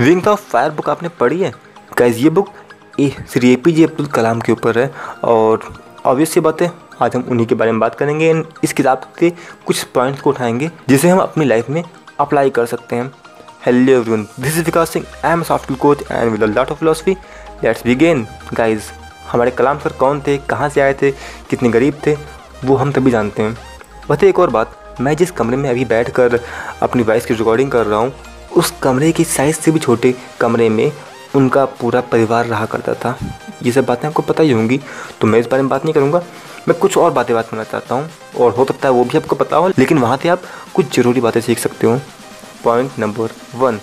Wing of fire book आपने पढ़ी है? गाइज़ ये book a Shri A P J Abdul Kalam के ऊपर है और ऑब्वियस ये बात है, आज हम उन्हीं के बारे में बात करेंगे एंड इस किताब के कुछ पॉइंट्स को उठाएँगे, जिसे हम अपनी लाइफ में अप्लाई कर सकते हैं। Hello everyone this is Vikas Singh I am software coach and with lot of philosophy let's begin guys हमारे कलाम सर कौन थे? कहाँ से आए थे? कितने गरीब थे? वो हम तभी जानते हैं। वैसे एक और बात, मैं जिस कमरे में अभी बैठ कर अपनी वॉइस की रिकॉर्डिंग कर रहा हूँ उस कमरे की साइज़ से भी छोटे कमरे में उनका पूरा परिवार रहा करता था। ये सब बातें आपको पता ही होंगी तो मैं इस बारे में बात नहीं करूँगा। मैं कुछ और बातें बात करना चाहता हूँ, और हो सकता है वो भी आपको पता हो, लेकिन वहाँ से आप कुछ ज़रूरी बातें सीख सकते हो। पॉइंट नंबर वन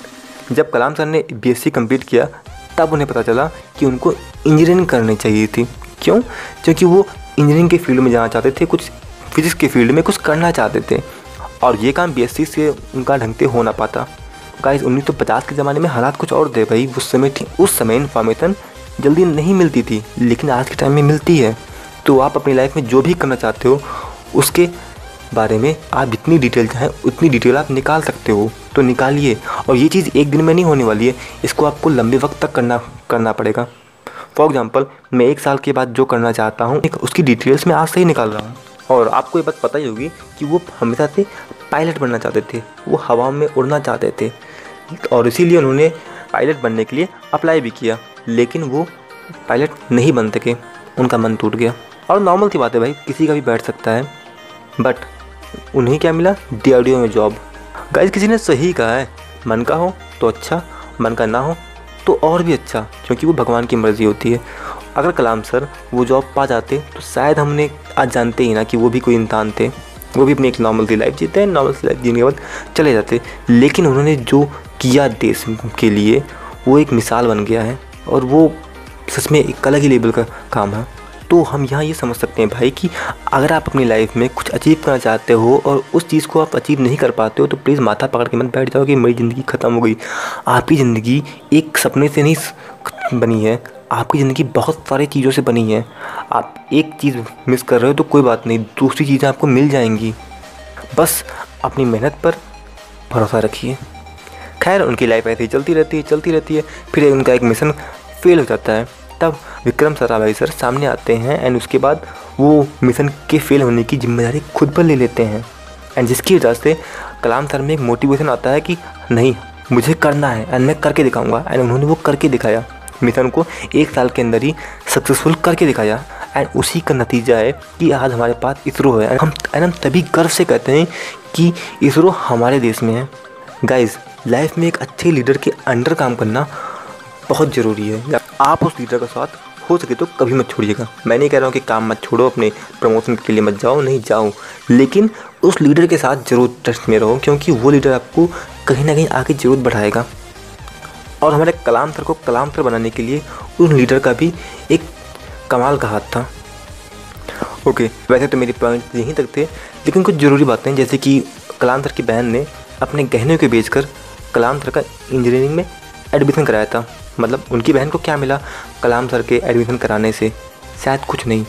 जब कलाम सर ने बी एस कंप्लीट किया, तब उन्हें पता चला कि उनको इंजीनियरिंग करनी चाहिए थी। क्यों? क्योंकि वो इंजीनियरिंग के फ़ील्ड में जाना चाहते थे, कुछ फिजिक्स के फ़ील्ड में कुछ करना चाहते थे, और ये काम बीएससी से उनका ढंग से हो ना पाता। गाइस उन्नीस सौ पचास के ज़माने में हालात कुछ और थे भाई। उस समय थी उस समय इन्फॉर्मेशन जल्दी नहीं मिलती थी, लेकिन आज के टाइम में मिलती है। तो आप अपनी लाइफ में जो भी करना चाहते हो, उसके बारे में आप जितनी डिटेल चाहें, उतनी डिटेल आप निकाल सकते हो। तो निकालिए। और ये चीज़ एक दिन में नहीं होने वाली है। इसको आपको लंबे वक्त तक करना करना पड़ेगा। फॉर एग्ज़ाम्पल मैं एक साल के बाद जो करना चाहता हूँ उसकी डिटेल्स मैं आज से ही निकाल रहा हूँ। और आपको ये बात पता ही होगी कि वो हमेशा से पायलट बनना चाहते थे। वो हवा में उड़ना चाहते थे। और इसीलिए उन्होंने पायलट बनने के लिए अप्लाई भी किया, लेकिन वो पायलट नहीं बन सके। उनका मन टूट गया। और नॉर्मल सी बात है भाई, किसी का भी बैठ सकता है। बट उन्हें क्या मिला? डी में जॉब गाइज़ किसी ने सही कहा है। मन का हो तो अच्छा मन का ना हो तो और भी अच्छा क्योंकि वो भगवान की मर्ज़ी होती है। अगर कलाम सर वो जॉब पा जाते तो शायद हमने आज जानते ही ना कि वो भी कोई इंसान थे। वो भी अपनी एक नॉर्मल सी लाइफ जीते हैं नॉर्मल सी लाइफ जीने के बाद चले जाते। लेकिन उन्होंने जो किया देश के लिए, वो एक मिसाल बन गया है और वो सच में एक अलग ही लेवल का काम है। तो हम यहाँ ये समझ सकते हैं भाई कि अगर आप अपनी लाइफ में कुछ अचीव करना चाहते हो और उस चीज़ को आप अचीव नहीं कर पाते हो तो प्लीज़ माथा पकड़ के मत बैठ जाओ कि मेरी ज़िंदगी ख़त्म हो गई। आपकी ज़िंदगी एक सपने से नहीं बनी है। आपकी ज़िंदगी बहुत सारी चीज़ों से बनी है। आप एक चीज़ मिस कर रहे हो तो कोई बात नहीं, दूसरी चीज़ें आपको मिल जाएँगी। बस अपनी मेहनत पर भरोसा रखिए। खैर, उनकी लाइफ ऐसे चलती रहती है, चलती रहती है। फिर उनका एक मिशन फेल हो जाता है। तब विक्रम सराभाई सर सामने आते हैं एंड उसके बाद वो मिशन के फेल होने की ज़िम्मेदारी खुद पर ले लेते हैं। एंड जिसकी वजह से कलाम सर में एक मोटिवेशन आता है कि नहीं, मुझे करना है एंड मैं करके दिखाऊँगा। एंड उन्होंने वो करके दिखाया। मिशन को एक साल के अंदर ही सक्सेसफुल करके दिखाया। एंड उसी का नतीजा है कि आज हमारे पास इसरो है। हम एंड हम तभी गर्व से कहते हैं कि इसरो हमारे देश में है। गाइज़ लाइफ में एक अच्छे लीडर के अंडर काम करना बहुत ज़रूरी है। आप उस लीडर का साथ हो सके तो कभी मत छोड़िएगा। मैं नहीं कह रहा हूँ कि काम मत छोड़ो, अपने प्रमोशन के लिए मत जाओ, नहीं जाओ। लेकिन उस लीडर के साथ ज़रूर ट्रस्ट में रहो, क्योंकि वो लीडर आपको कहीं ना कहीं आगे ज़रूर बढ़ाएगा। और हमारे कलाम सर को कलाम सर बनाने के लिए उस लीडर का भी एक कमाल का हाथ था। ओके वैसे तो मेरे पॉइंट यहीं तक थे, लेकिन कुछ ज़रूरी बातें जैसे कि कलाम सर की बहन ने अपने गहने को बेचकर कलाम सर का इंजीनियरिंग में एडमिशन कराया था। मतलब उनकी बहन को क्या मिला? कलाम सर के एडमिशन कराने से। शायद कुछ नहीं।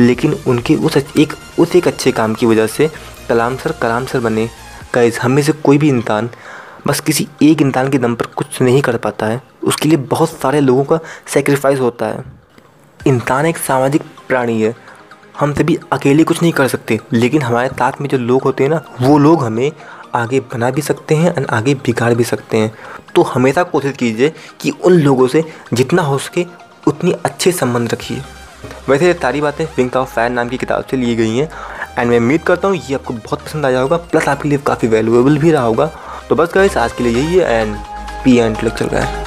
लेकिन उनके उस एक उस एक अच्छे काम की वजह से कलाम सर कलाम सर बने। गाइज़ हम से कोई भी इंसान बस किसी एक इंसान के दम पर कुछ नहीं कर पाता है। उसके लिए बहुत सारे लोगों का सेक्रीफाइस होता है। इंसान एक सामाजिक प्राणी है। हम सभी अकेले कुछ नहीं कर सकते। लेकिन हमारे साथ में जो लोग होते हैं ना, वो लोग हमें आगे बना भी सकते हैं और आगे बिगाड़ भी सकते हैं। तो हमेशा कोशिश कीजिए कि उन लोगों से जितना हो सके उतनी अच्छे संबंध रखिए। वैसे ये सारी बातें विंग ऑफ़ फायर नाम की किताब से ली गई हैं एंड मैं उम्मीद करता हूँ ये आपको बहुत पसंद आया होगा प्लस आपके लिए काफ़ी वैल्यूएबल भी रहा होगा। तो बस गाइस आज के लिए यही है एंड पी एंड चल रहा है